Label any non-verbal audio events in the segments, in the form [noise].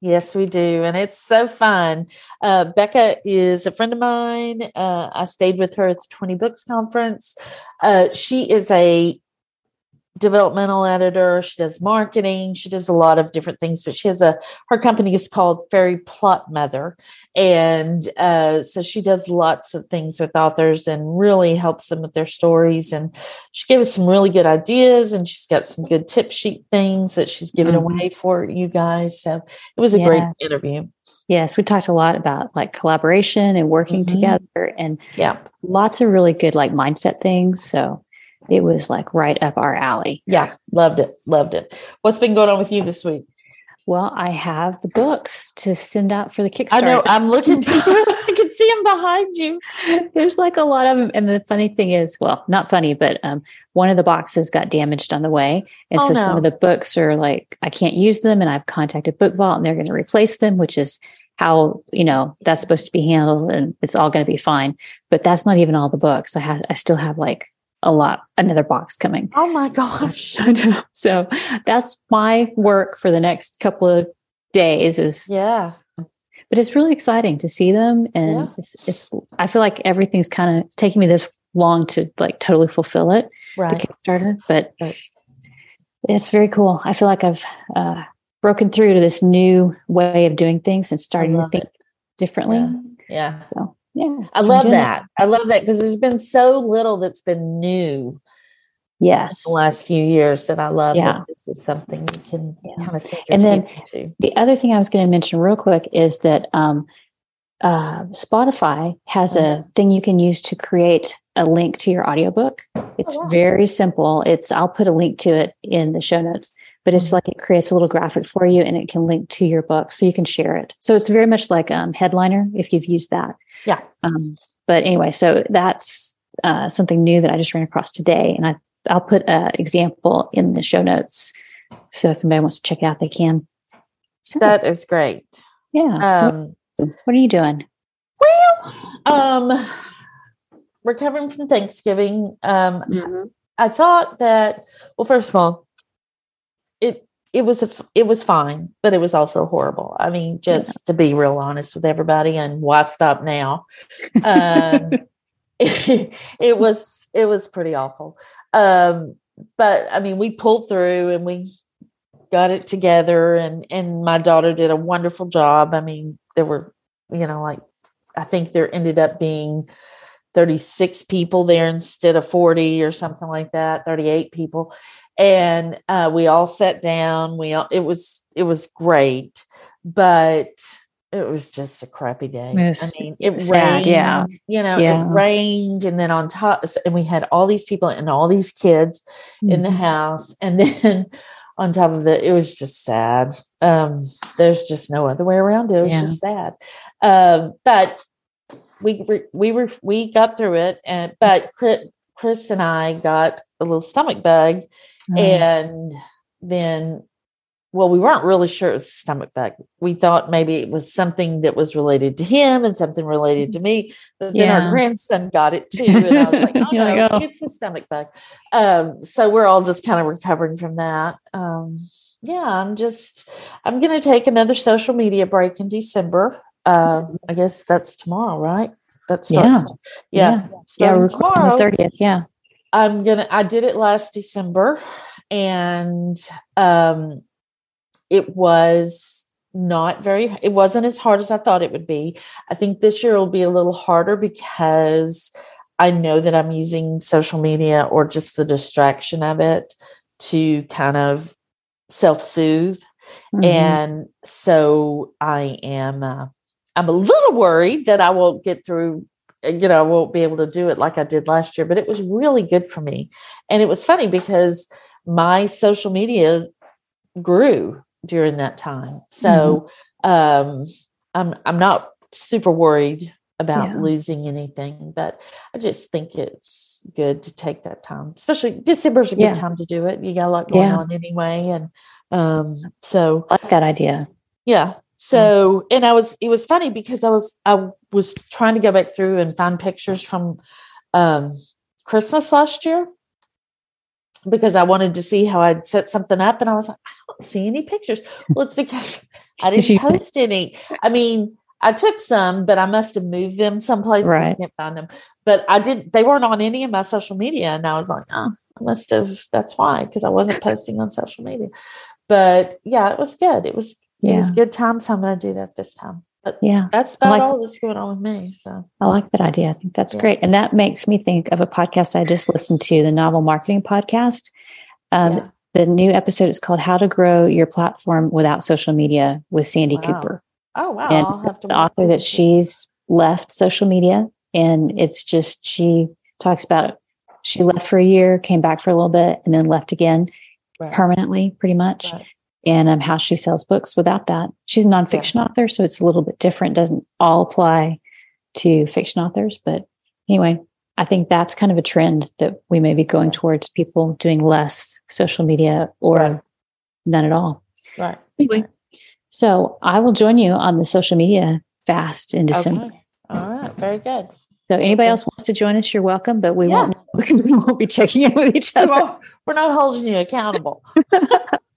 Yes, we do. And it's so fun. Uh, Becca is a friend of mine. Uh, I stayed with her at the 20 Books Conference. Uh, she is a developmental editor. She does marketing. She does a lot of different things, but she has a, her company is called Fairy Plot Mother. And uh, so she does lots of things with authors and really helps them with their stories. And she gave us some really good ideas and she's got some good tip sheet things that she's given mm-hmm. away for you guys. So it was a great interview. Yes, we talked a lot about like collaboration and working mm-hmm. together and yeah, lots of really good like mindset things. So it was like right up our alley. Yeah, loved it. Loved it. What's been going on with you this week? Well, I have the books to send out for the Kickstarter. I know. I'm looking. To, [laughs] [laughs] I can see them behind you. There's like a lot of them, and the funny thing is, well, not funny, but um, one of the boxes got damaged on the way, and oh, so no. some of the books are like I can't use them, and I've contacted BookVault, and they're going to replace them, which is how you know that's supposed to be handled, and it's all going to be fine. But that's not even all the books. I have, I still have like a lot another box coming. Oh my gosh. [laughs] I know. So that's my work for the next couple of days is yeah. But it's really exciting to see them and yeah. it's, it's I feel like everything's kind of taking me this long to like totally fulfill it. Right. The Kickstarter. But right. it's very cool. I feel like I've uh, broken through to this new way of doing things and starting to think it. differently. Yeah. yeah. So yeah. I love that. I love that because there's been so little that's been new. Yes. the last few years that I love. Yeah. this is something you can yeah. kind of see. And then the other thing I was going to mention real quick is that um, uh, Spotify has mm-hmm. a thing you can use to create a link to your audiobook. It's oh, wow. very simple. It's I'll put a link to it in the show notes, but it's mm-hmm. like it creates a little graphic for you and it can link to your book so you can share it. So it's very much like um, Headliner if you've used that. Yeah. Um, but anyway, so that's uh, something new that I just ran across today, and I I'll put an example in the show notes. So if anybody wants to check it out, they can. So, that is great. Yeah. Um, so what are you doing? Well, um, recovering from Thanksgiving. Um, mm-hmm. I thought that well, first of all, it it was a, it was fine, but it was also horrible. I mean, just yeah. to be real honest with everybody, and why stop now? Um, it, [laughs] it, was it was pretty awful. Um, but I mean, we pulled through and we got it together, and and my daughter did a wonderful job. I mean, there were you know like I think there ended up being 36 people there instead of 40 or something like that 38 people and uh, we all sat down we all it was it was great but it was just a crappy day. I mean, it sad, rained, yeah. you know, yeah. it rained, and then on top, and we had all these people and all these kids mm-hmm. in the mm-hmm. house, and then [laughs] on top of that, it was just sad. Um, there's just no other way around it. It was yeah. just sad. Um, but we we were we got through it, and but Chris and I got a little stomach bug, mm. and then well, we weren't really sure it was a stomach bug. We thought maybe it was something that was related to him and something related to me. But then yeah. our grandson got it too. And I was like, [laughs] oh no, oh. it's a stomach bug. Um, so we're all just kind of recovering from that. Um, yeah, I'm just, I'm going to take another social media break in December. Um, I guess that's tomorrow, right? That starts. Yeah. Yeah. Yeah. yeah tomorrow, the 30th. Yeah. I'm going to, I did it last December and, um, it was not very it wasn't as hard as i thought it would be i think this year will be a little harder because i know that i'm using social media or just the distraction of it to kind of self-soothe mm-hmm. and so i am uh, i'm a little worried that i won't get through you know i won't be able to do it like i did last year but it was really good for me and it was funny because my social media grew during that time. So mm-hmm. um, I'm I'm not super worried about yeah. losing anything, but I just think it's good to take that time, especially December's a good yeah. time to do it. You got a lot going yeah. on anyway. And um, so I like that idea. Yeah. So, and I was, it was funny because I was, I was trying to go back through and find pictures from um, Christmas last year because I wanted to see how I'd set something up. And I was like, I don't see any pictures. Well, it's because [laughs] I didn't post any. I mean, I took some, but I must have moved them someplace. Right. I can't find them. But I didn't, they weren't on any of my social media. And I was like, oh, I must have, that's why, because I wasn't posting on social media. But yeah, it was good. It was, yeah. it was good time. So I'm going to do that this time. But yeah, that's about like, all that's going on with me. So I like that idea. I think that's yeah. great. And that makes me think of a podcast I just listened to, the Novel Marketing Podcast. Um, yeah. The new episode is called How to Grow Your Platform Without Social Media with Sandy wow. Cooper. Oh wow! And the author that she's left social media, and it's just she talks about she left for a year, came back for a little bit, and then left again right. permanently, pretty much. Right. And um, how she sells books without that. She's a nonfiction yeah. author, so it's a little bit different. Doesn't all apply to fiction authors, but anyway, I think that's kind of a trend that we may be going towards people doing less social media or right. none at all. Right. Anyway, so I will join you on the social media fast in December. Okay. All right. Very good. So anybody else wants to join us, you're welcome, but we yeah. won't [laughs] we won't be checking in with each other. We're not holding you accountable. [laughs]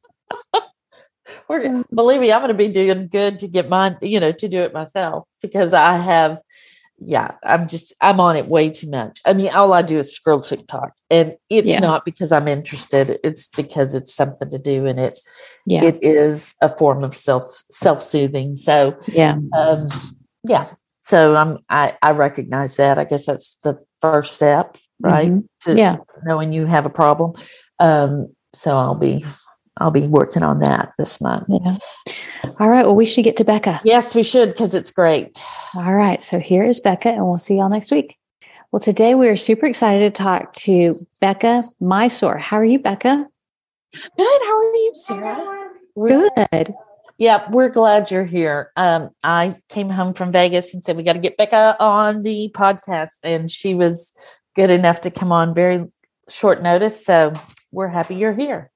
We're, believe me, I'm going to be doing good to get mine, you know, to do it myself because I have yeah, I'm just I'm on it way too much. I mean, all I do is scroll TikTok, and it's yeah. not because I'm interested. It's because it's something to do, and it's yeah. it is a form of self self soothing. So yeah, um, yeah. So I'm I I recognize that. I guess that's the first step, right? Mm-hmm. To yeah, knowing you have a problem. Um, so I'll be I'll be working on that this month. Yeah. All right. Well, we should get to Becca. Yes, we should because it's great. All right. So here is Becca, and we'll see y'all next week. Well, today we are super excited to talk to Becca Mysoor. How are you, Becca? Good. How are you, Sara? Good. Yeah, we're glad you're here. Um, I came home from Vegas and said we got to get Becca on the podcast, and she was good enough to come on very short notice. So we're happy you're here.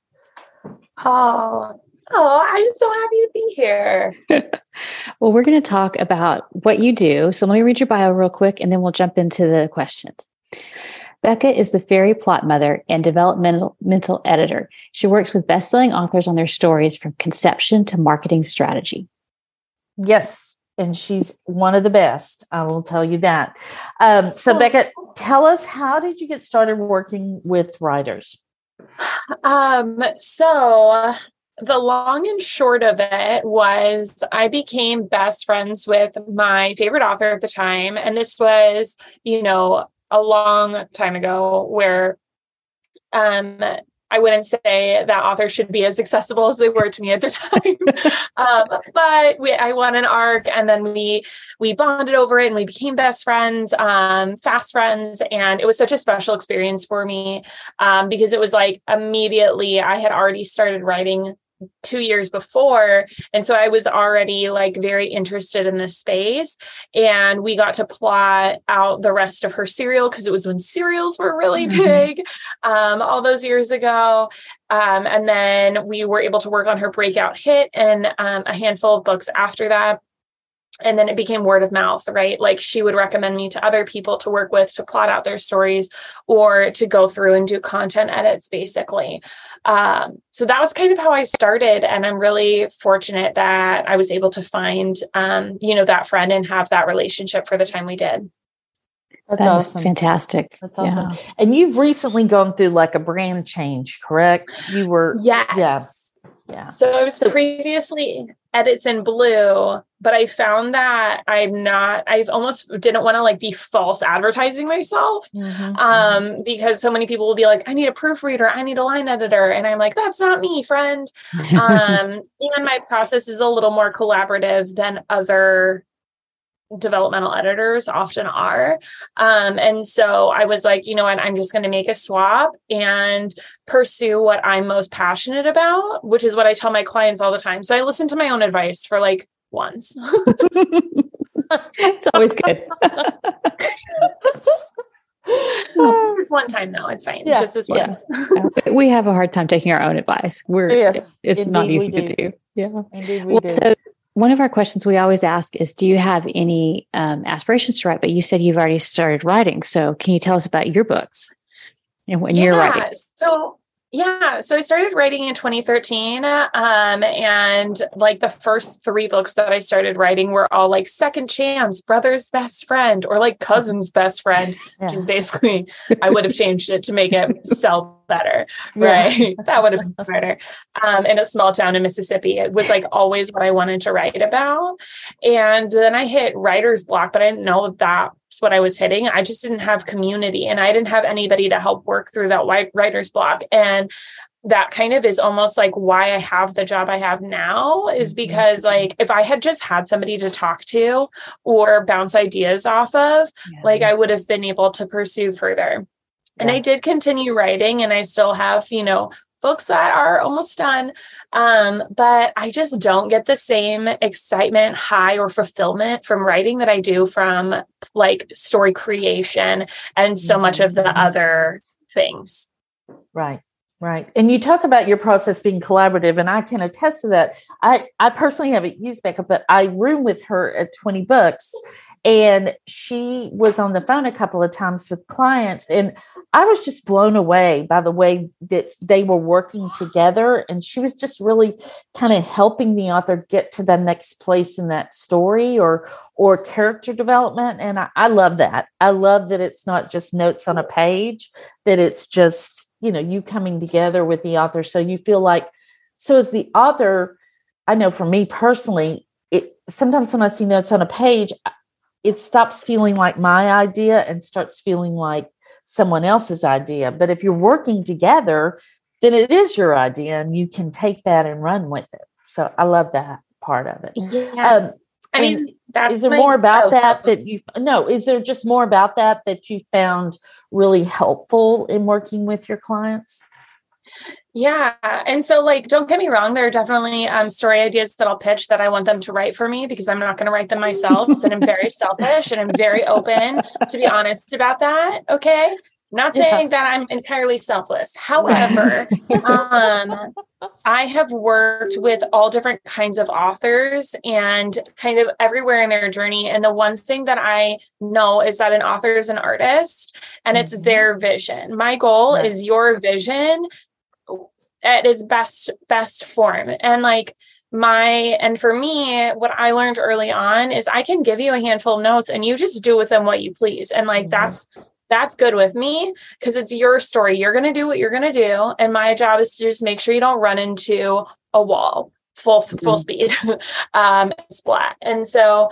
Oh, oh, I'm so happy to be here. [laughs] well, we're going to talk about what you do. So let me read your bio real quick and then we'll jump into the questions. Becca is the fairy plot mother and developmental mental editor. She works with best-selling authors on their stories from conception to marketing strategy. Yes, and she's one of the best. I will tell you that. Um, so, oh. Becca, tell us how did you get started working with writers? Um, so the long and short of it was I became best friends with my favorite author at the time. And this was, you know, a long time ago where um I wouldn't say that authors should be as accessible as they were to me at the [laughs] time. um, but we, I won an arc, and then we we bonded over it, and we became best friends, um, fast friends, and it was such a special experience for me um, because it was like immediately I had already started writing two years before and so i was already like very interested in this space and we got to plot out the rest of her serial because it was when serials were really mm-hmm. big um, all those years ago um, and then we were able to work on her breakout hit and um, a handful of books after that and then it became word of mouth right like she would recommend me to other people to work with to plot out their stories or to go through and do content edits basically um, so that was kind of how i started and i'm really fortunate that i was able to find um, you know that friend and have that relationship for the time we did that's that awesome. fantastic. That's awesome. Yeah. And you've recently gone through like a brand change, correct? You were yes. yeah. Yeah. So I was previously edits in blue, but I found that I'm not, I almost didn't want to like be false advertising myself mm-hmm. um, because so many people will be like, I need a proofreader, I need a line editor. And I'm like, that's not me, friend. [laughs] um, and my process is a little more collaborative than other developmental editors often are. Um, and so I was like, you know what, I'm just going to make a swap and pursue what I'm most passionate about, which is what I tell my clients all the time. So I listen to my own advice for like once. [laughs] it's always good. just this is one time though, it's fine. Yeah, just this one. Yeah. we have a hard time taking our own advice. We're yes, it's not easy to do. Yeah. Indeed we well, do. So one of our questions we always ask is do you have any um, aspirations to write? But you said you've already started writing. So can you tell us about your books and when yeah, you're writing? So yeah, so I started writing in 2013. Um, and like the first three books that I started writing were all like Second Chance, Brother's Best Friend, or like Cousin's Best Friend, yeah. which is basically, I would have changed it to make it sell better, [laughs] right? Yeah. that would have been better. Um, in a small town in Mississippi, it was like always what I wanted to write about. And then I hit writer's block, but I didn't know that that's what I was hitting. I just didn't have community and I didn't have anybody to help work through that white writer's block. And that kind of is almost like why I have the job I have now is mm-hmm. because like if I had just had somebody to talk to or bounce ideas off of, yeah. like I would have been able to pursue further. And I did continue writing and I still have, you know, books that are almost done. Um, but I just don't get the same excitement, high, or fulfillment from writing that I do from like story creation and so much of the mm-hmm. other things. Right. Right. And you talk about your process being collaborative, and I can attest to that. I, I personally haven't used Becca, but I room with her at 20 books. And she was on the phone a couple of times with clients. And I was just blown away by the way that they were working together. And she was just really kind of helping the author get to the next place in that story or or character development. And I, I love that. I love that it's not just notes on a page, that it's just, you know, you coming together with the author. So you feel like so as the author, I know for me personally, it sometimes when I see notes on a page, it stops feeling like my idea and starts feeling like someone else's idea. But if you're working together, then it is your idea and you can take that and run with it. So I love that part of it. Yeah. Um, I mean, is there more about that that you no, is there just more about that that you found really helpful in working with your clients? Yeah. And so, like, don't get me wrong, there are definitely um, story ideas that I'll pitch that I want them to write for me because I'm not going to write them myself. and I'm very [laughs] selfish and I'm very open to be honest about that. Okay. not saying yeah. that I'm entirely selfless. However, [laughs] um, I have worked with all different kinds of authors and kind of everywhere in their journey. And the one thing that I know is that an author is an artist and it's mm-hmm. their vision. My goal is your vision at its best best form. And like my and for me what i learned early on is i can give you a handful of notes and you just do with them what you please. And like that's that's good with me because it's your story. You're going to do what you're going to do. And my job is to just make sure you don't run into a wall full mm-hmm. full speed [laughs] um splat and so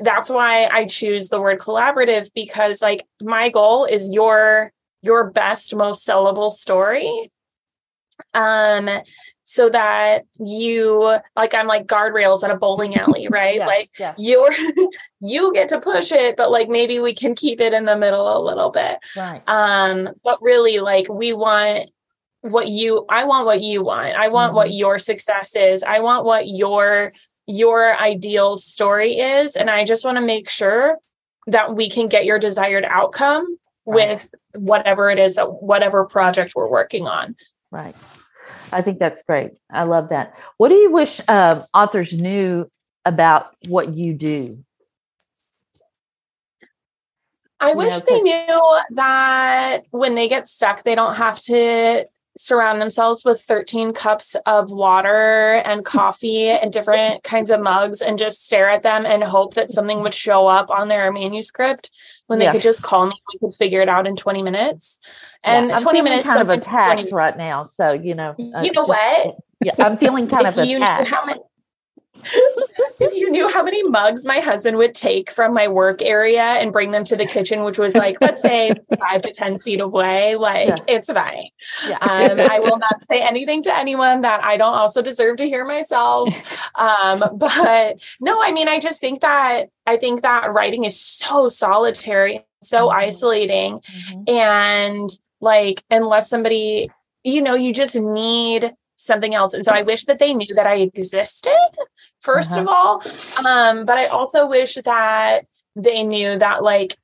that's why i choose the word collaborative because like my goal is your your best most sellable story um so that you like i'm like guardrails at a bowling [laughs] alley right yeah, like yeah. you're [laughs] you get to push it but like maybe we can keep it in the middle a little bit right um but really like we want what you i want what you want i want mm-hmm. what your success is i want what your your ideal story is and i just want to make sure that we can get your desired outcome right. with whatever it is that whatever project we're working on Right. I think that's great. I love that. What do you wish uh, authors knew about what you do? I you wish know, they knew that when they get stuck, they don't have to surround themselves with 13 cups of water and coffee and different kinds of mugs and just stare at them and hope that something would show up on their manuscript when they yeah. could just call me we could figure it out in 20 minutes and yeah, 20 minutes kind of attacked 20. right now so you know uh, you know just, what yeah i'm feeling kind of attacked if you knew how many mugs my husband would take from my work area and bring them to the kitchen, which was like, let's say [laughs] five to 10 feet away, like yeah. it's fine. Yeah. um, I [laughs] will not say anything to anyone that I don't also deserve to hear myself. [laughs] Um, but no, I mean, I just think that I think that writing is so solitary, so mm-hmm. isolating. Mm-hmm. And like, unless somebody, you know, you just need something else. And so I wish that they knew that I existed, 1st uh-huh. of all. Um, but I also wish that they knew that like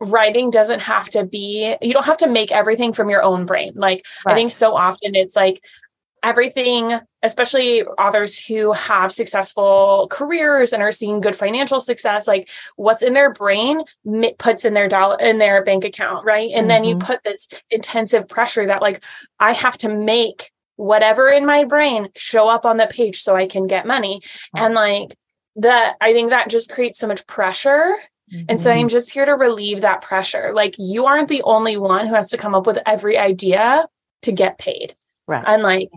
writing doesn't have to be you don't have to make everything from your own brain like right. i think so often it's like everything especially authors who have successful careers and are seeing good financial success like what's in their brain puts in their dollar in their bank account right and mm-hmm. then you mm-hmm. put this intensive pressure that like i have to make whatever in my brain show up on the page so i can get money and like that i think that just creates so much pressure Mm-hmm. And so I'm mm-hmm. just here to relieve that pressure. Like you aren't the only one who has to come up with every idea to get paid. Right. And like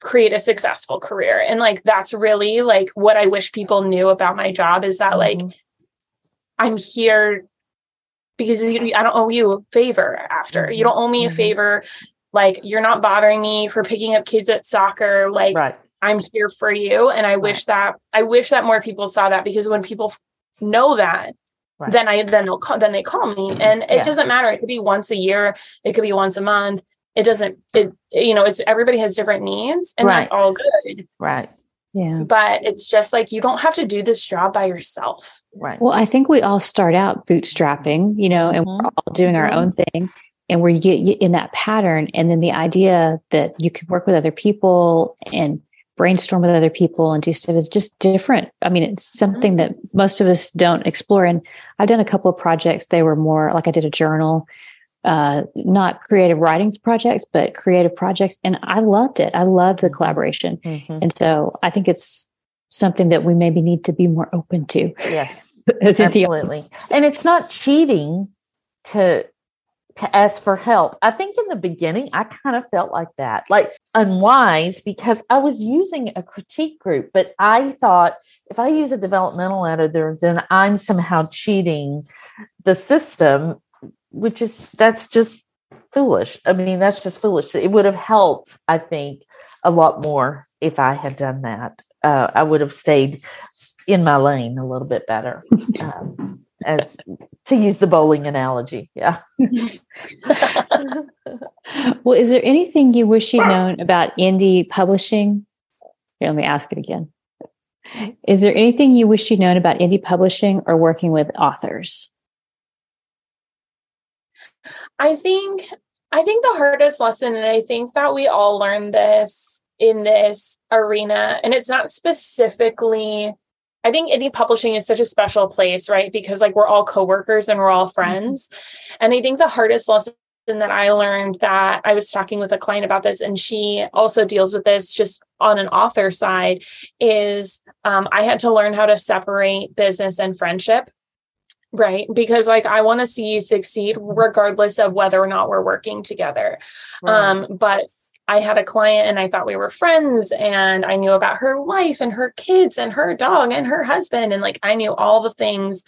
create a successful career. And like that's really like what I wish people knew about my job is that mm-hmm. like I'm here because I don't owe you a favor after. You don't owe me a mm-hmm. favor. Like you're not bothering me for picking up kids at soccer. Like right. I'm here for you. And I right. wish that I wish that more people saw that because when people know that, right. then I then they'll call, then they call me, and it yeah. doesn't matter. It could be once a year, it could be once a month. It doesn't. It you know, it's everybody has different needs, and right. that's all good. Right. Yeah. But it's just like you don't have to do this job by yourself. Right. Well, I think we all start out bootstrapping, you know, and mm-hmm. we're all doing our mm-hmm. own thing. And where you get in that pattern, and then the idea that you can work with other people and brainstorm with other people and do stuff is just different. I mean, it's something that most of us don't explore. And I've done a couple of projects. They were more like I did a journal, uh, not creative writings projects, but creative projects. And I loved it. I loved the mm-hmm. collaboration. Mm-hmm. And so I think it's something that we maybe need to be more open to. Yes. [laughs] absolutely. And it's not cheating to to ask for help. I think in the beginning, I kind of felt like that, like unwise because I was using a critique group, but I thought if I use a developmental editor, then I'm somehow cheating the system, which is that's just foolish. I mean, that's just foolish. It would have helped, I think, a lot more if I had done that. Uh, I would have stayed in my lane a little bit better. [laughs] Um, as to use the bowling analogy. Yeah. [laughs] well, is there anything you wish you'd known about indie publishing? Here, let me ask it again. Is there anything you wish you'd known about indie publishing or working with authors? I think I think the hardest lesson, and I think that we all learn this in this arena, and it's not specifically I think indie publishing is such a special place, right? Because like we're all coworkers and we're all mm-hmm. friends. Mm-hmm. And I think the hardest lesson that I learned that I was talking with a client about this, and she also deals with this just on an author side, is um, I had to learn how to separate business and friendship. Right. Because like I want to see you succeed regardless of whether or not we're working together. Right. Um, but I had a client and I thought we were friends and I knew about her wife and her kids and her dog and her husband. And like I knew all the things.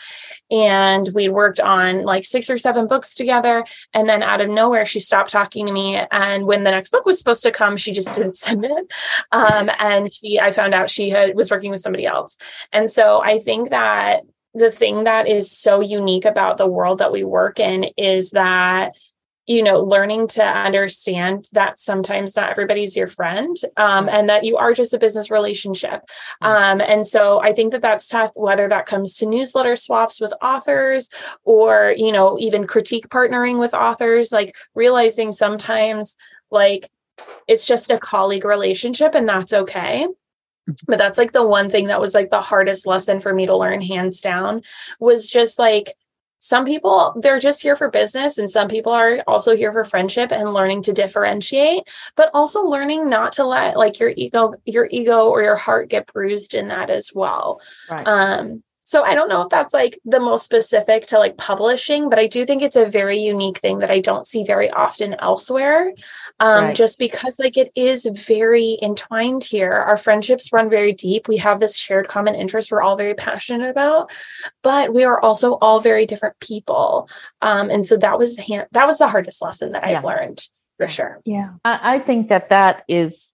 And we'd worked on like six or seven books together. And then out of nowhere, she stopped talking to me. And when the next book was supposed to come, she just [laughs] didn't send it. Um, and she, I found out she had, was working with somebody else. And so I think that the thing that is so unique about the world that we work in is that you know learning to understand that sometimes not everybody's your friend um, and that you are just a business relationship. Um, and so i think that that's tough whether that comes to newsletter swaps with authors or you know even critique partnering with authors like realizing sometimes like it's just a colleague relationship and that's okay. But that's like the one thing that was like the hardest lesson for me to learn hands down was just like some people they're just here for business and some people are also here for friendship and learning to differentiate but also learning not to let like your ego your ego or your heart get bruised in that as well right. um so I don't know if that's like the most specific to like publishing, but I do think it's a very unique thing that I don't see very often elsewhere. Um, right. Just because like it is very entwined here. Our friendships run very deep. We have this shared common interest we're all very passionate about, but we are also all very different people. Um, and so that was that was the hardest lesson that I've learned for sure. Yeah, I, I think that that is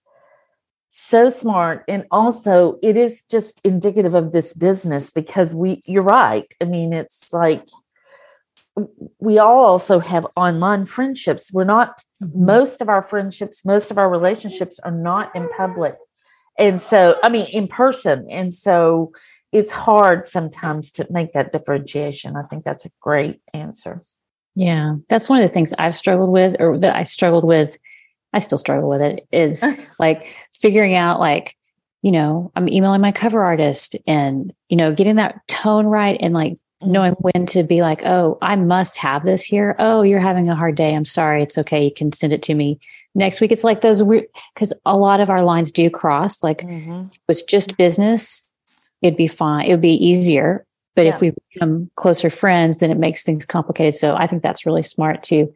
so smart and also it is just indicative of this business because we you're right i mean it's like we all also have online friendships. We're not, mm-hmm. most of our friendships, most of our relationships are not in public. And so, I mean, in person. And so it's hard sometimes to make that differentiation. I think that's a great answer. Yeah. That's one of the things I've struggled with, or that I struggled with. I still struggle with it is [laughs] like figuring out, like, you know, I'm emailing my cover artist and, you know, getting that tone right and like knowing mm-hmm. when to be like, oh, I must have this here. Oh, you're having a hard day. I'm sorry. It's okay. You can send it to me next week. It's like those because a lot of our lines do cross. Like mm-hmm. it's just business, it'd be fine. It would be easier. But yeah. if we become closer friends, then it makes things complicated. So I think that's really smart to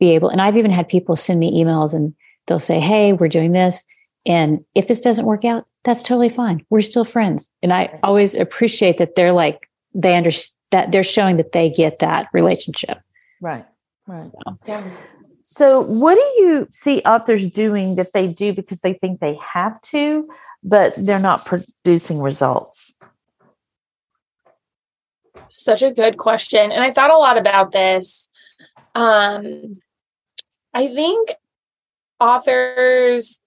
be able. And I've even had people send me emails and they'll say, Hey, we're doing this. And if this doesn't work out, that's totally fine. We're still friends. And I always appreciate that they're like, they understand that they're showing that they get that relationship. Right. Right. Yeah. So, what do you see authors doing that they do because they think they have to, but they're not producing results? Such a good question. And I thought a lot about this. Um, I think authors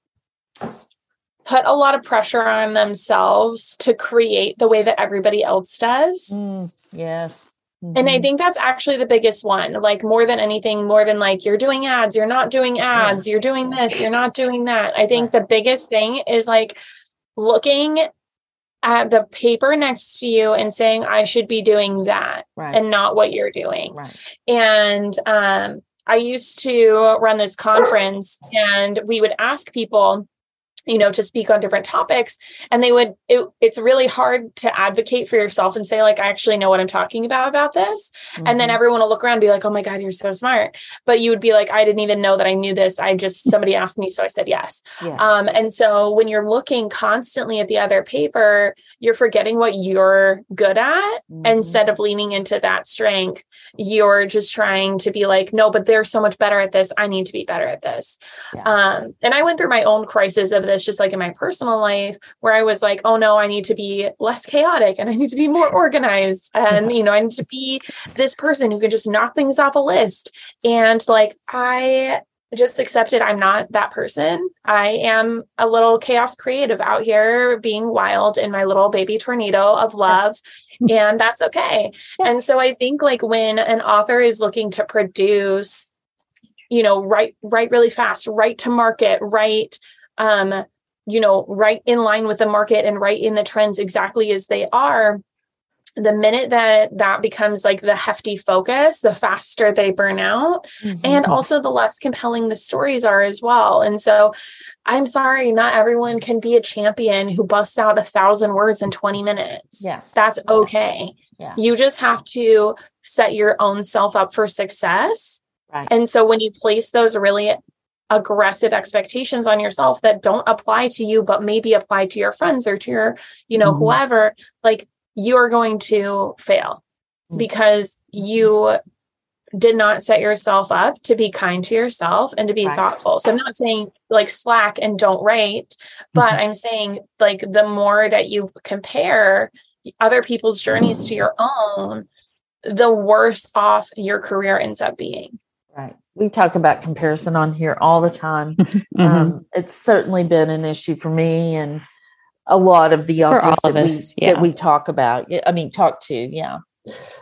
put a lot of pressure on themselves to create the way that everybody else does. Mm, yes. Mm-hmm. And I mm-hmm. think that's actually the biggest one. Like more than anything, more than like you're doing ads, you're not doing ads, you're doing this, you're not doing that. I think the biggest thing is like looking at the paper next to you and saying, I should be doing that right. and not what you're doing. Right. And um, I used to run this conference and we would ask people, you know to speak on different topics and they would it, it's really hard to advocate for yourself and say like i actually know what i'm talking about about this mm-hmm. and then mm-hmm. everyone will look around and be like oh my god you're so smart but you would be like i didn't even know that i knew this i just [laughs] somebody asked me so i said yes yeah. um, and so when you're looking constantly at the other paper you're forgetting what you're good at mm-hmm. instead of leaning into that strength you're just trying to be like no but they're so much better at this i need to be better at this yeah. um, and i went through my own crisis of this just like in my personal life where I was like, oh no, I need to be less chaotic and I need to be more organized. And, you know, I need to be this person who can just knock things off a list. And like, I just accepted I'm not that person. I am a little chaos creative out here being wild in my little baby tornado of love. and that's okay. And so I think like when an author is looking to produce, you know, write write really fast, write to market, write um you know, right in line with the market and right in the trends exactly as they are, the minute that that becomes like the hefty focus, the faster they burn out. Mm-hmm. And also the less compelling the stories are as well. And so I'm sorry, not everyone can be a champion who busts out a thousand words in 20 minutes. Yeah. That's okay. Yeah. You just have to set your own self up for success. Right. And so when you place those really aggressive expectations on yourself that don't apply to you but maybe apply to your friends or to your you know mm-hmm. whoever like you are going to fail mm-hmm. because you did not set yourself up to be kind to yourself and to be right. thoughtful. So I'm not saying like slack and don't rate, but mm-hmm. I'm saying like the more that you compare other people's journeys to your own, the worse off your career ends up being. Right we talk about comparison on here all the time. [laughs] mm-hmm. um, it's certainly been an issue for me and a lot of the authors that, us, we, yeah. that we talk about. I mean, talk to, yeah.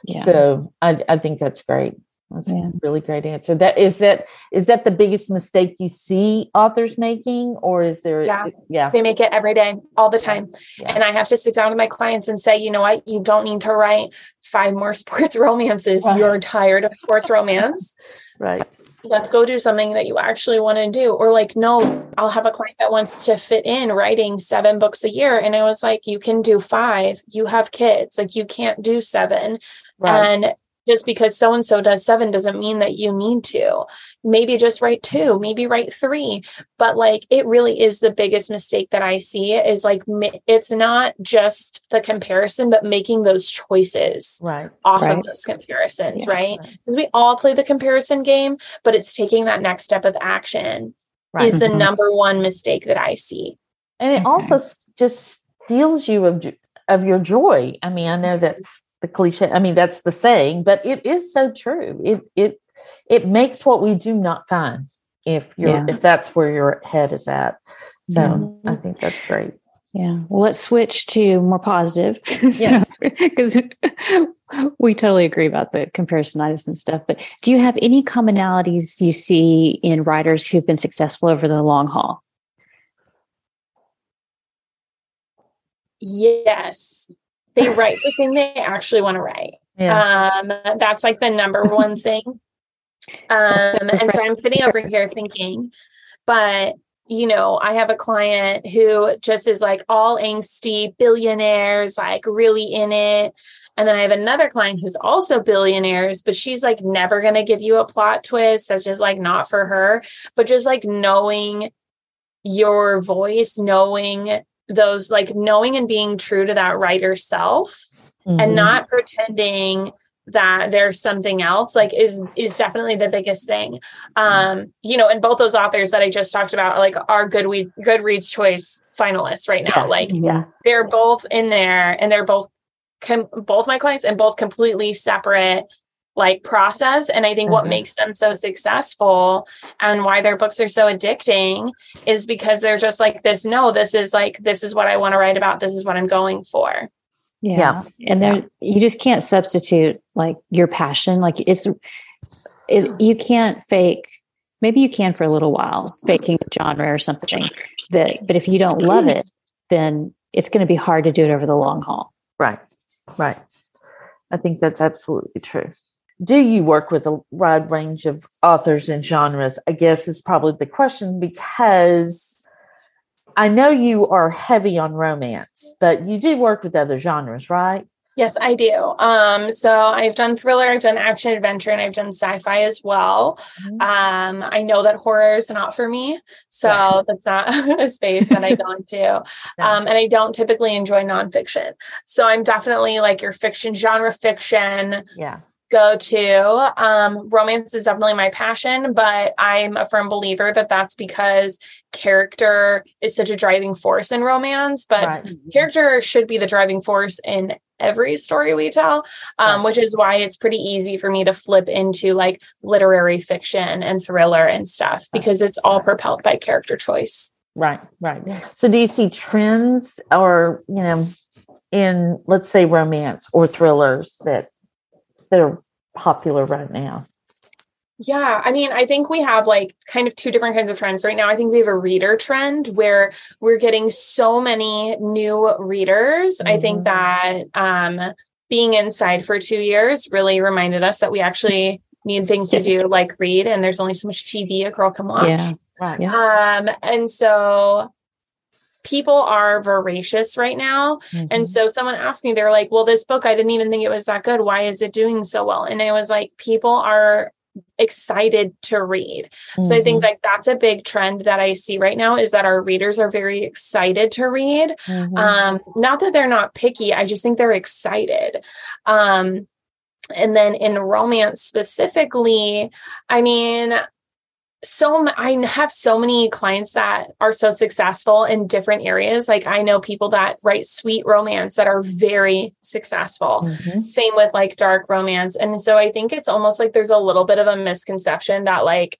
yeah. So I, I think that's great. That's yeah. a really great answer. That is that is that the biggest mistake you see authors making, or is there? Yeah, yeah, they make it every day, all the time, yeah. and I have to sit down with my clients and say, you know what, you don't need to write five more [laughs] sports romances. Right. You're tired of sports romance, right? Let's go do something that you actually want to do. Or like no i'll have a client that wants to fit in writing seven books a year. And i was like you can do five. You have kids. Like you can't do seven. Right. and just because so and so does seven doesn't mean that you need to. Maybe just write two, maybe write three. But like it really is the biggest mistake that I see is like it's not just the comparison, but making those choices right off right. of those comparisons, yeah, right? Because right. we all play the comparison game, but it's taking that next step of action right. is the mm-hmm. number one mistake that I see. And it okay. also just steals you of of your joy. I mean, I know that's the cliche. I mean, that's the saying, but it is so true. It it it makes what we do not fun if you're yeah. if that's where your head is at. So mm-hmm. I think that's great. Yeah. Well, let's switch to more positive [laughs] because we totally agree about the comparisonitis and stuff. But do you have any commonalities you see in writers who've been successful over the long haul? Yes. They write the thing they actually want to write. Yeah. Um, that's like the number [laughs] one thing. Um, and so I'm sitting over here thinking, but you know, I have a client who just is like all angsty, billionaires, like really in it. And then I have another client who's also billionaires, but she's like never going to give you a plot twist. That's just like not for her. But just like knowing your voice, knowing those, like knowing and being true to that writer self mm-hmm. and not pretending that there's something else like is is definitely the biggest thing um you know and both those authors that i just talked about like are good we goodreads choice finalists right now yeah. like yeah they're both in there and they're both com- both my clients and both completely separate like process and i think what mm-hmm. makes them so successful and why their books are so addicting is because they're just like this no this is like this is what i want to write about this is what i'm going for yeah. yeah. And there you just can't substitute like your passion. Like it's it, you can't fake maybe you can for a little while, faking a genre or something that but if you don't love it, then it's going to be hard to do it over the long haul. Right. Right. I think that's absolutely true. Do you work with a wide range of authors and genres? I guess is probably the question because I know you are heavy on romance, but you do work with other genres, right? Yes, I do. Um, so I've done thriller, I've done action adventure, and I've done sci-fi as well. Mm-hmm. Um, I know that horror is not for me, so yeah. [laughs] that's not [laughs] a space that I go [laughs] into. no. um, and I don't typically enjoy nonfiction. So I'm definitely like your fiction genre fiction. Yeah go to. Um, romance is definitely my passion, but I'm a firm believer that that's because character is such a driving force in romance. But right. character should be the driving force in every story we tell, um, right. which is why it's pretty easy for me to flip into like literary fiction and thriller and stuff because it's all propelled by character choice. Right, right. So, do you see trends or, you know, in let's say romance or thrillers that that are popular right now? Yeah, I mean, I think we have like kind of two different kinds of trends right now. I think we have a reader trend where we're getting so many new readers. Mm-hmm. I think mm-hmm. that um, being inside for two years really reminded us that we actually need things to do like read, and there's only so much TV a girl can watch. Yeah. Right. Yeah. Um, and so people are voracious right now. Mm-hmm. And so someone asked me, they're like, well, this book, I didn't even think it was that good. Why is it doing so well? And I was like, people are excited to read. Mm-hmm. So I think like that's a big trend that I see right now is that our readers are very excited to read. Mm-hmm. Um, not that they're not picky, I just think they're excited. Um, and then in romance specifically, I mean, so I have so many clients that are so successful in different areas. Like I know people that write sweet romance that are very successful. Mm-hmm. Same with like dark romance. And so I think it's almost like there's a little bit of a misconception that like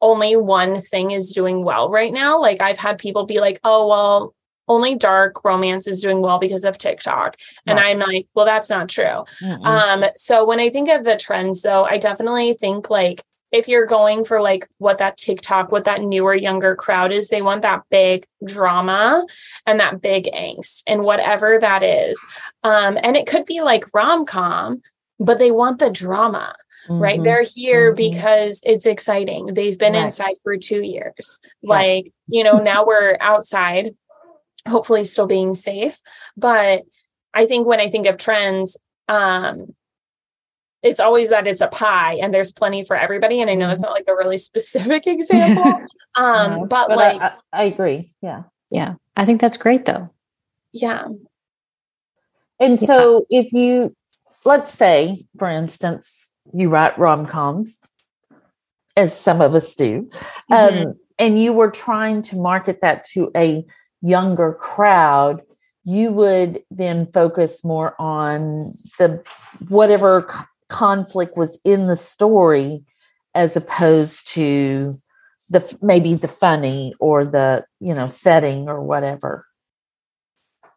only one thing is doing well right now. Like I've had people be like, "Oh, well, only dark romance is doing well because of TikTok. And right. I'm like, well, that's not true. Mm-mm. Um, so when I think of the trends though, I definitely think like if you're going for like what that TikTok, what that newer, younger crowd is, they want that big drama and that big angst and whatever that is. Um, and it could be like rom com, but they want the drama. Mm-hmm. Right. They're here mm-hmm. because it's exciting. They've been right. inside for two years. Like, you know, now we're outside, hopefully still being safe. But I think when I think of trends, um, it's always that it's a pie and there's plenty for everybody. And I know it's mm-hmm. not like a really specific [laughs] example. [laughs] um, yeah, but, but, like I, I, agree. Yeah. Yeah. I think that's great though. Yeah. And yeah. so if you let's say, for instance, you write rom coms, as some of us do, mm-hmm. um, and you were trying to market that to a younger crowd, you would then focus more on the whatever c- conflict was in the story as opposed to the maybe the funny or the you know setting or whatever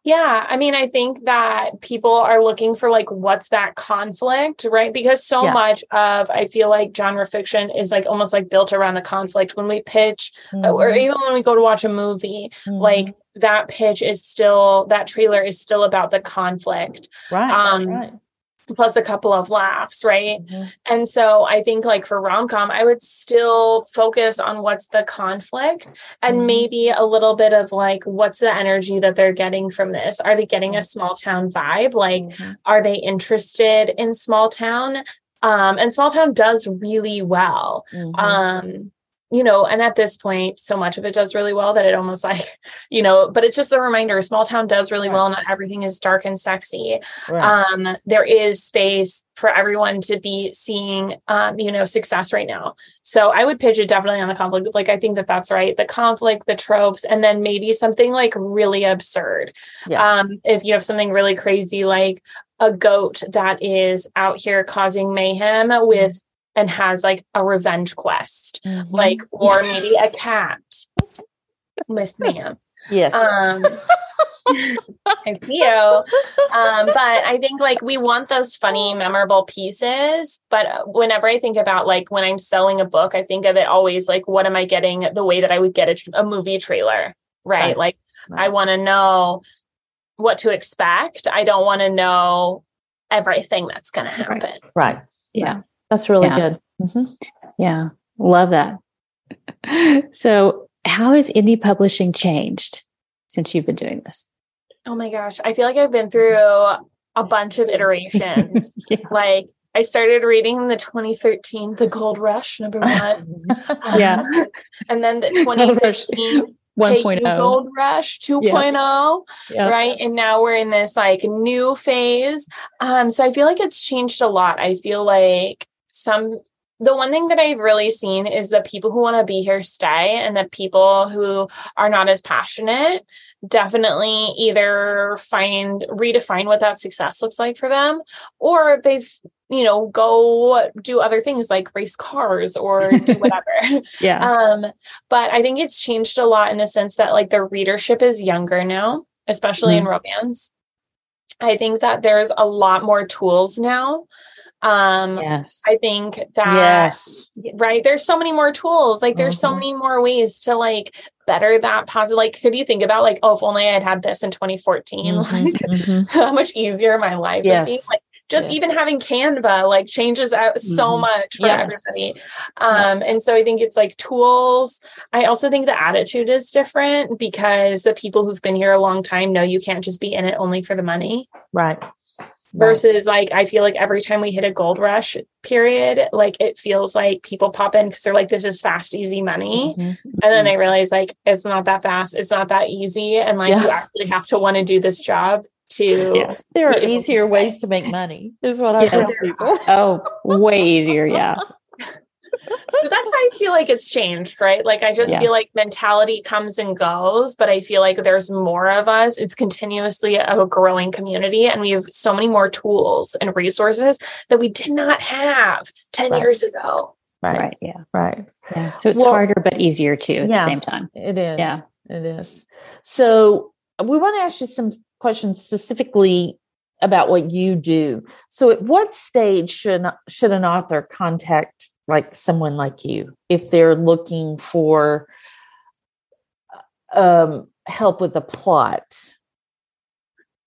yeah, I mean, I think that people are looking for like what's that conflict, right? Because so yeah. much of I feel like genre fiction is like almost like built around a conflict. When we pitch, mm-hmm. or even when we go to watch a movie, mm-hmm. like that pitch is still that trailer is still about the conflict, right? Um, right plus a couple of laughs, right? Mm-hmm. And so I think like for rom-com, I would still focus on what's the conflict and mm-hmm. maybe a little bit of like what's the energy that they're getting from this? Are they getting a small town vibe? Like mm-hmm. are they interested in small town? Um and small town does really well. Mm-hmm. Um you know, and at this point, so much of it does really well that it almost [laughs] like, you know, but it's just the reminder small town does really right. well. Not everything is dark and sexy. Right. Um, there is space for everyone to be seeing, um, you know, success right now. So I would pitch it definitely on the conflict. Like, I think that that's right. The conflict, the tropes, and then maybe something like really absurd. Yeah. Um, if you have something really crazy, like a goat that is out here causing mayhem with and has like a revenge quest, mm-hmm. like [laughs] or maybe a cat. Miss Ma'am. Yes. Um, [laughs] I feel. Um, but I think like we want those funny, memorable pieces. But uh, whenever I think about like when I'm selling a book, I think of it always like, what am I getting the way that I would get a, a movie trailer? Right. right. Like right. I want to know what to expect. I don't want to know everything that's going to happen. Right. right. Yeah. That's really yeah. good. Mm-hmm. Yeah, love that. [laughs] so, how has indie publishing changed since you've been doing this? Oh my gosh, I feel like I've been through a bunch of iterations. [laughs] yeah. Like, I started reading the 2013 The Gold Rush, number one. [laughs] yeah. and then the 2015 1.0 gold rush 2.0 yep. right and now we're in this like new phase um so i feel like it's changed a lot i feel like some the one thing that I've really seen is that people who want to be here stay and the people who are not as passionate definitely either find redefine what that success looks like for them or they've you know go do other things like race cars or do [laughs] whatever. Yeah. Um but i think it's changed a lot in the sense that like the readership is younger now especially mm-hmm. in romance. I think that there's a lot more tools now um yes i think that yes right there's so many more tools like there's mm-hmm. so many more ways to like better that positive like could you think about like oh if only i had this in 2014 mm-hmm. [laughs] like mm-hmm. [laughs] how much easier my life yes. would be like just yes. even having canva like changes out so mm-hmm. much for yes. everybody um and so i think it's like tools i also think the attitude is different because the people who've been here a long time know you can't just be in it only for the money right versus like I feel like every time we hit a gold rush period, like it feels like people pop in because they're like, this is fast, easy money. Mm-hmm. And then they realize like it's not that fast, it's not that easy. And like yeah. you actually have to want to do this job to yeah. there are easier ways to make money, is what I yes. tell people. oh, way easier. Yeah. [laughs] so that's how I feel like it's changed, right? Like I just yeah. feel like mentality comes and goes, but I feel like there's more of us. It's continuously a growing community, and we have so many more tools and resources that we did not have 10 right. years ago. Right. right. Yeah. Right. Yeah. So it's well, harder but easier too at yeah, the same time. It is. Yeah. It is. So we want to ask you some questions specifically about what you do. So at what stage should should an author contact like someone like you if they're looking for um, help with a plot?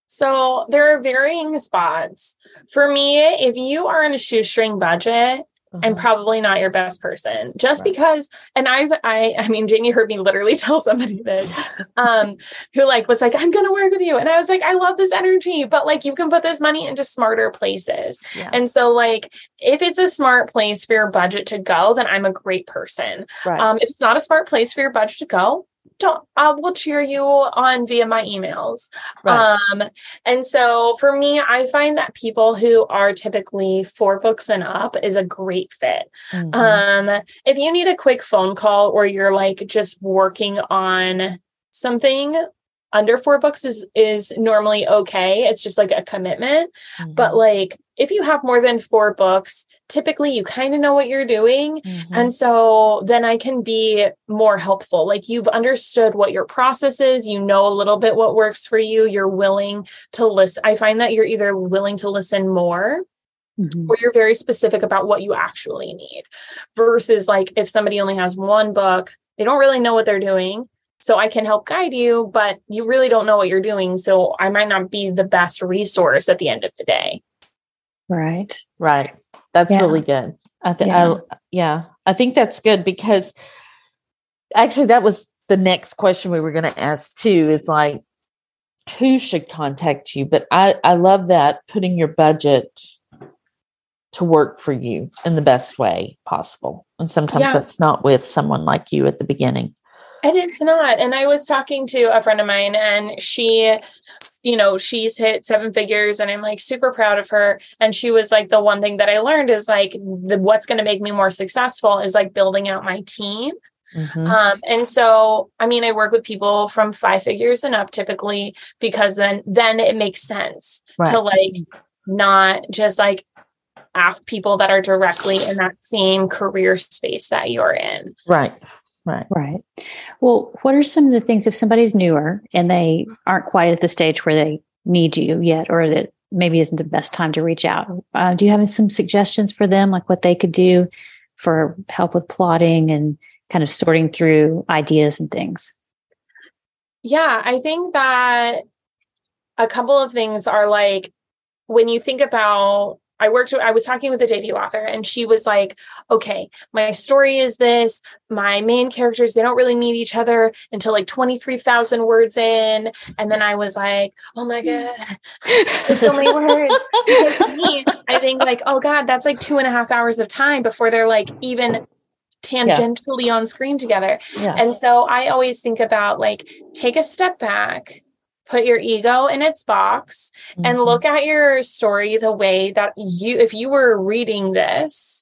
So there are varying spots. For me, if you are in a shoestring budget, uh-huh. I'm probably not your best person just right. because and I've I I mean Jamie heard me literally [laughs] tell somebody this um who like was like I'm going to work with you and I was like I love this energy but like you can put this money into smarter places. Yeah. And so like if it's a smart place for your budget to go then I'm a great person. Right. Um if it's not a smart place for your budget to go don't I will cheer you on via my emails. Right. Um, and so for me, I find that people who are typically four books and up is a great fit. Mm-hmm. Um, if you need a quick phone call or you're like just working on something under four books is is normally okay it's just like a commitment mm-hmm. but like if you have more than four books typically you kind of know what you're doing mm-hmm. and so then i can be more helpful like you've understood what your process is you know a little bit what works for you you're willing to listen i find that you're either willing to listen more Mm-hmm. where you're very specific about what you actually need versus like if somebody only has one book they don't really know what they're doing so I can help guide you, but you really don't know what you're doing. So I might not be the best resource at the end of the day. Right. Right. That's yeah. really good. I think yeah. I yeah, I think that's good because actually that was the next question we were going to ask too is like who should contact you, but I I love that putting your budget to work for you in the best way possible. And sometimes yeah. that's not with someone like you at the beginning. And it's not. And I was talking to a friend of mine and she, you know, she's hit seven figures and I'm like super proud of her. And she was like, the one thing that I learned is like, the, what's going to make me more successful is like building out my team. Mm-hmm. Um, and so, I mean, I work with people from five figures and up typically because then, then it makes sense right. to like not just like ask people that are directly in that same career space that you're in. Right. Right. Right. Well, what are some of the things if somebody's newer and they aren't quite at the stage where they need you yet, or that maybe isn't the best time to reach out? Uh, do you have some suggestions for them, like what they could do for help with plotting and kind of sorting through ideas and things? Yeah, I think that a couple of things are like when you think about I worked, I was talking with a debut author and she was like, okay, my story is this. My main characters, they don't really meet each other until like 23,000 words in. And then I was like, oh my mm. God, so many words. Me, I think like, oh God, that's like two and a half hours of time before they're like even tangentially yeah. on screen together. Yeah. And so I always think about like, take a step back put your ego in its box mm-hmm. and look at your story the way that you if you were reading this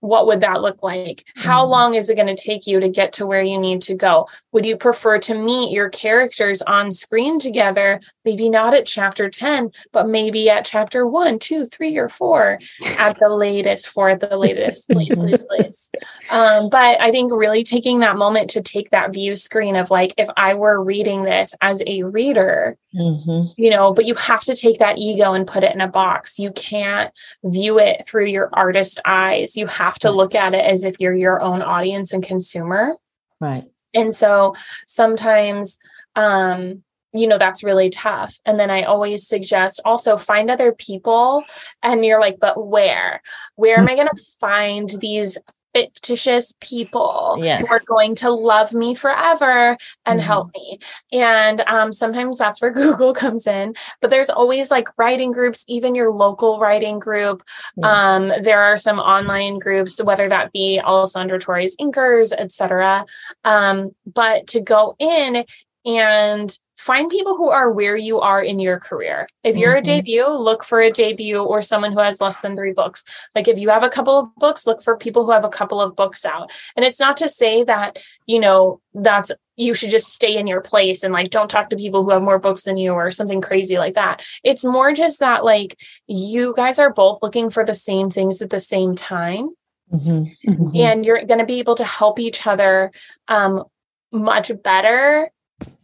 what would that look like? How mm long is it going to take you to get to where you need to go? Would you prefer to meet your characters on screen together? Maybe not at chapter 10, but maybe at chapter one, two, three, or four at the latest, for the latest, please, please, please. Um, but I think really taking that moment to take that view screen of like, if I were reading this as a reader, mm-hmm. you know, but you have to take that ego and put it in a box. You can't view it through your artist eyes. You have to look at it as if you're your own audience and consumer. Right. And so sometimes um you know that's really tough and then i always suggest also find other people and you're like but where where am i going to find these fictitious people yes. who are going to love me forever and mm-hmm. help me. And um, sometimes that's where [laughs] Google comes in. But there's always like writing groups, even your local writing group. Yeah. Um, there are some online groups, whether that be Alessandra Torre's Inkers, etc. Um, but to go in and find people who are where you are in your career. If you're mm-hmm. a debut, look for a debut or someone who has less than three books. Like if you have a couple of books, look for people who have a couple of books out. And it's not to say that, you know, that's you should just stay in your place and like don't talk to people who have more books than you or something crazy like that. It's more just that like you guys are both looking for the same things at the same time. Mm-hmm. Mm-hmm. And you're going to be able to help each other um, much better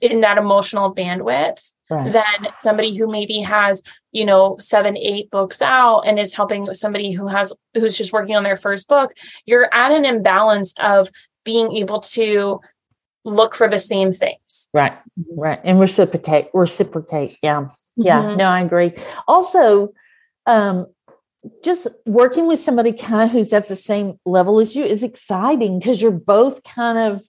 in that emotional bandwidth right. than somebody who maybe has you know seven eight books out and is helping somebody who has who's just working on their first book you're at an imbalance of being able to look for the same things. Right. Right. And reciprocate reciprocate. Yeah. Yeah. Mm-hmm. no i agree. Also um just working with somebody kind of who's at the same level as you is exciting because you're both kind of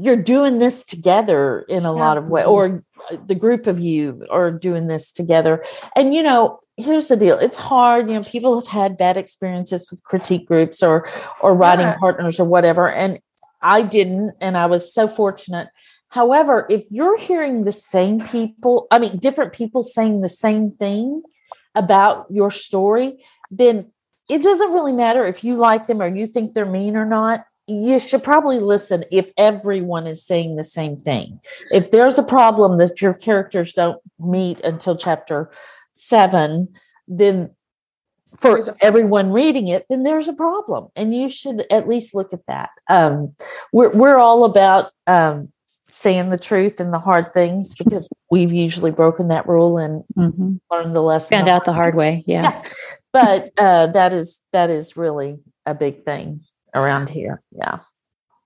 you're doing this together in a yeah. lot of ways or uh, the group of you are doing this together and you know here's the deal it's hard you know people have had bad experiences with critique groups or or writing yeah. partners or whatever and i didn't and i was so fortunate however if you're hearing the same people i mean different people saying the same thing about your story then it doesn't really matter if you like them or you think they're mean or not you should probably listen if everyone is saying the same thing. If there's a problem that your characters don't meet until chapter seven, then for everyone reading it, then there's a problem, and you should at least look at that. Um, we're we're all about um, saying the truth and the hard things because we've usually broken that rule and mm-hmm. learned the lesson. Found out the hard way, yeah. yeah. But uh, that is that is really a big thing around here. Yeah.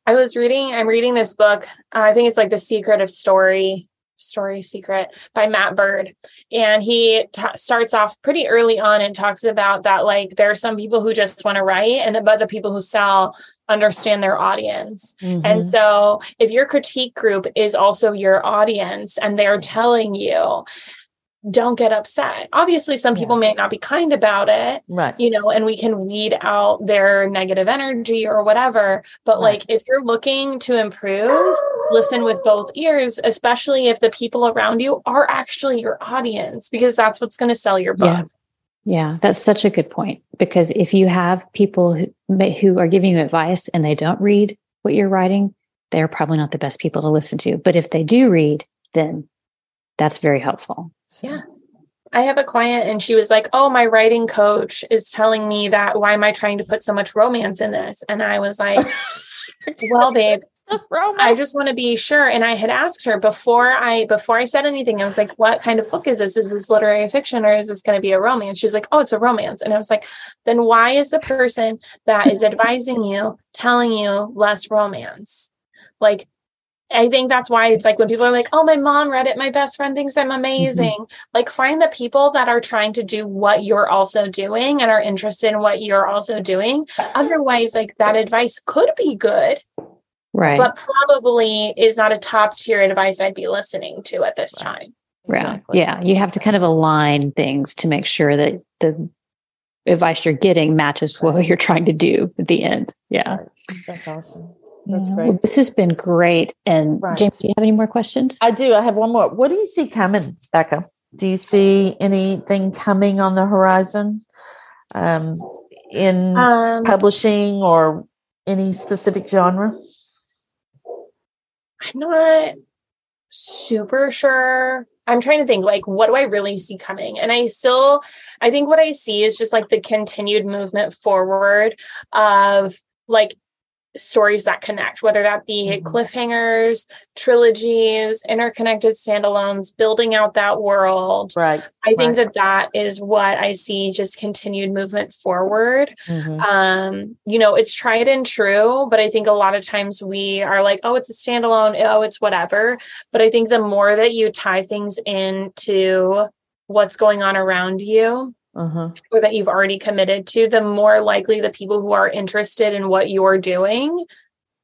I was reading. I'm reading this book. Uh, I think it's like the Secret of Story Story Secret by Matt Bird. And he t- starts off pretty early on and talks about that like there are some people who just want to write and the, but the people who sell understand their audience. Mm-hmm. And so if your critique group is also your audience and they're telling you don't get upset. Obviously, some people may not be kind about it, right? You know, and we can weed out their negative energy or whatever. But right. like, if you're looking to improve, listen with both ears, especially if the people around you are actually your audience, because that's what's going to sell your book. Yeah. Yeah, that's such a good point. Because if you have people who, who are giving you advice and they don't read what you're writing, they're probably not the best people to listen to. But if they do read, then that's very helpful. So. Yeah. I have a client and she was like, Oh, my writing coach is telling me that why am I trying to put so much romance in this? And I was like, [laughs] Well, babe, I just want to be sure. And I had asked her before I before I said anything, I was like, What kind of book is this? Is this literary fiction or is this going to be a romance? She's like, Oh, it's a romance. And I was like, then why is the person that is advising you telling you less romance? Like I think that's why it's like when people are like, oh, my mom read it, my best friend thinks I'm mm-hmm. amazing. Mm-hmm. Like, find the people that are trying to do what you're also doing and are interested in what you're also doing. Otherwise, like that advice could be good, right? But probably is not a top tier advice I'd be listening to at this time. Right. Exactly. Yeah. You have to kind of align things to make sure that the advice you're getting matches what you're trying to do at the end. Yeah. That's awesome. That's great. Well, this has been great. And right. James, do you have any more questions? I do. I have one more. What do you see coming, Becca? Do you see anything coming on the horizon um, in um, publishing or any specific genre? I'm not super sure. I'm trying to think like what do I really see coming? And I still I think what I see is just like the continued movement forward of like stories that connect, whether that be mm-hmm. cliffhangers, trilogies, interconnected standalones, building out that world. Right. I think right. that that is what I see just continued movement forward. Mm-hmm. Um, you know, it's tried and true, but I think a lot of times we are like, oh, it's a standalone, oh, it's whatever. But I think the more that you tie things into what's going on around you, uh-huh. or that you've already committed to, the more likely the people who are interested in what you're doing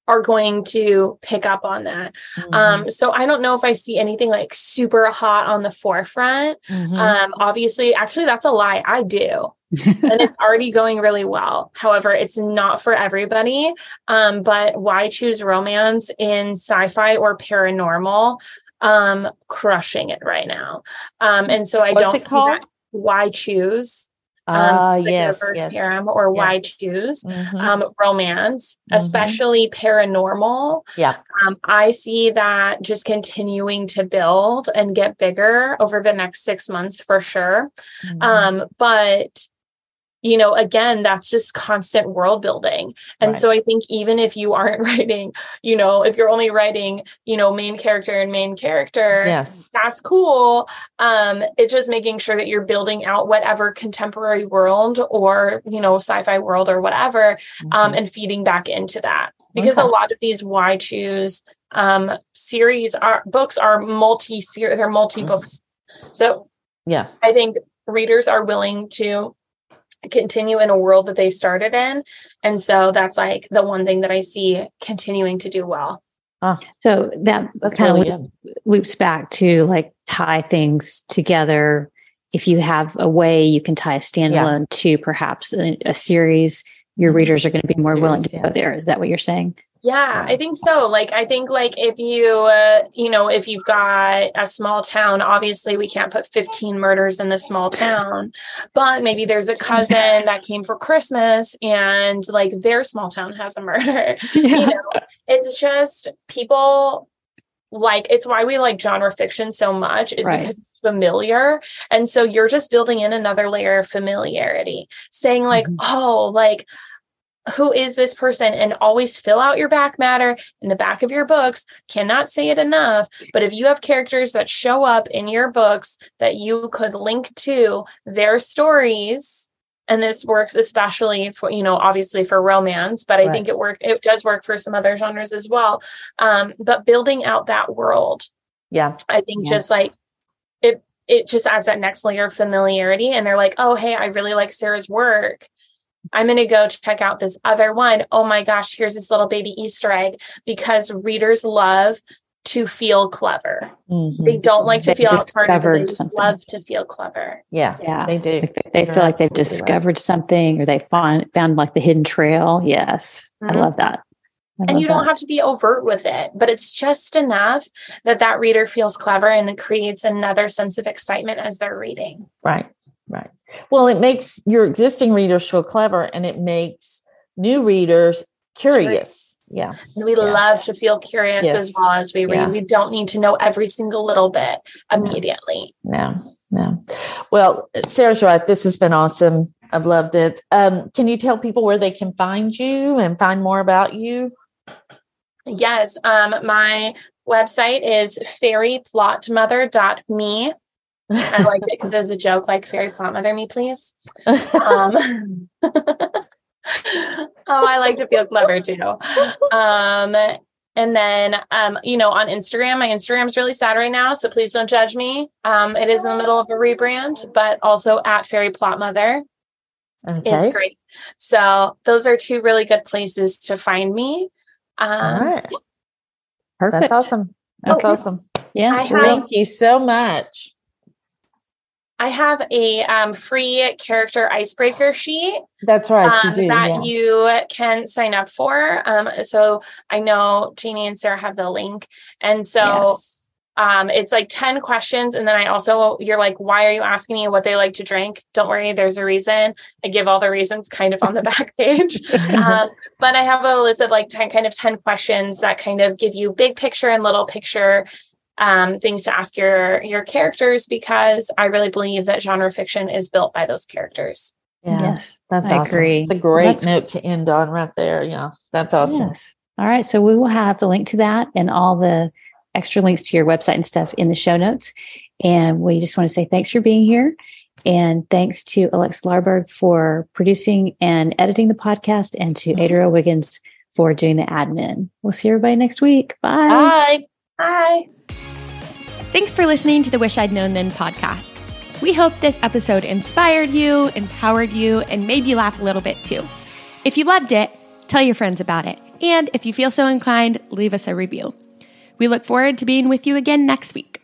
are going to pick up on that. Mm-hmm. Um, so I don't know if I see anything like super hot on the forefront. Mm-hmm. Um, obviously, actually, that's a lie. I do. [laughs] and it's already going really well. However, it's not for everybody. Um, but why choose romance in sci-fi or paranormal? Um, crushing it right now. Um, and so I What's don't it called? Why choose um, uh, yes, yes. harem or yeah. why choose mm-hmm. um, romance, mm-hmm. especially paranormal. Yeah, um, I see that just continuing to build and get bigger over the next six months for sure. Mm-hmm. Um, but you know, again, that's just constant world building. And right. so I think even if you aren't [laughs] writing, you know, if you're only writing, you know, main character and main character, yes, that's cool. Um, it's just making sure that you're building out whatever contemporary world or, you know, sci-fi world or whatever, um, mm-hmm. um, and feeding back into that. Because okay. a lot of these why choose um series are books are multi series they're multi books. So yeah, I think readers are willing to continue in a world that they've started in. And so that's like the one thing that I see continuing to do well. Oh, so that kind really of loop, loops back to like tie things together. If you have a way you can tie a standalone yeah. to perhaps a, a, series, your mm-hmm. readers are going to be more series, willing to yeah. go there. Is that what you're saying? Yeah, I think so. Like, I think like if you, uh, you know, if you've got a small town, obviously we can't put 15 murders in the small town, but maybe there's a cousin that came for Christmas and like their small town has a murder. [laughs] Yeah. You know, it's just people like it's why we like genre fiction so much is right. because it's familiar and so you're just building in another layer of familiarity saying like mm-hmm. oh like who is this person? And always fill out your back matter in the back of your books. Cannot say it enough but if you have characters that show up in your books that you could link to their stories and this works especially for you know obviously for romance but i right. think it work it does work for some other genres as well. Um but building out that world yeah. I think yeah. just like it it just adds that next layer of familiarity and they're like oh hey i really like sarah's work I'm going to go check out this other one. Oh my gosh, here's this little baby Easter egg because readers love to feel clever. Mm-hmm. They don't like to they feel discovered They love to feel clever. Yeah, yeah, they do. Like they, feel like they've discovered right. something, or they find found like the hidden trail. Yes, mm-hmm. I love that. I and you don't have to be overt with it, but it's just enough that that reader feels clever and it creates another sense of excitement as they're reading. Right, right. Well, it makes your existing readers feel clever, and it makes new readers curious. Yeah. And we yeah. love to feel curious yes. as well as we read. Yeah. we don't need to know every single little bit immediately. No. No. Well sarah's right. This has been awesome. I've loved it. Um, can you tell people where they can find you and find more about you? Yes. Um, my website is fairyplotmother.me I like it because there's a joke like fairy plot mother me please. Um, [laughs] oh, I like to feel clever too. Um, and then, um, you know, on Instagram, my Instagram's really sad right now, so please don't judge me. Um, it is in the middle of a rebrand, but also at Fairy Plot Mother okay. is great. So those are two really good places to find me. Um, All right. Perfect. That's awesome. That's awesome. Yeah. Have, Thank you so much. I have a um, free character icebreaker sheet. That's right, you um, do, that yeah. you can sign up for. Um, so I know Jamie and Sara have the link, and so yes. um, it's like ten questions. And then I also you're like, why are you asking me what they like to drink? Don't worry, there's a reason. I give all the reasons kind of on the [laughs] back page, um, but I have a list of like ten kind of ten questions that kind of give you big picture and little picture um, things to ask your your characters because I really believe that genre fiction is built by those characters. Yeah, yes, that's I awesome. agree. It's a great that's, note to end on right there. Yeah, that's awesome. Yes. All right, so we will have the link to that and all the extra links to your website and stuff in the show notes. And we just want to say thanks for being here. And thanks to Alex Larberg for producing and editing the podcast, and to Adria Wiggins for doing the admin. We'll see everybody next week. Bye. Bye. Bye. Thanks for listening to the Wish I'd Known Then podcast. We hope this episode inspired you, empowered you, and made you laugh a little bit too. If you loved it, tell your friends about it. And if you feel so inclined, leave us a review. We look forward to being with you again next week.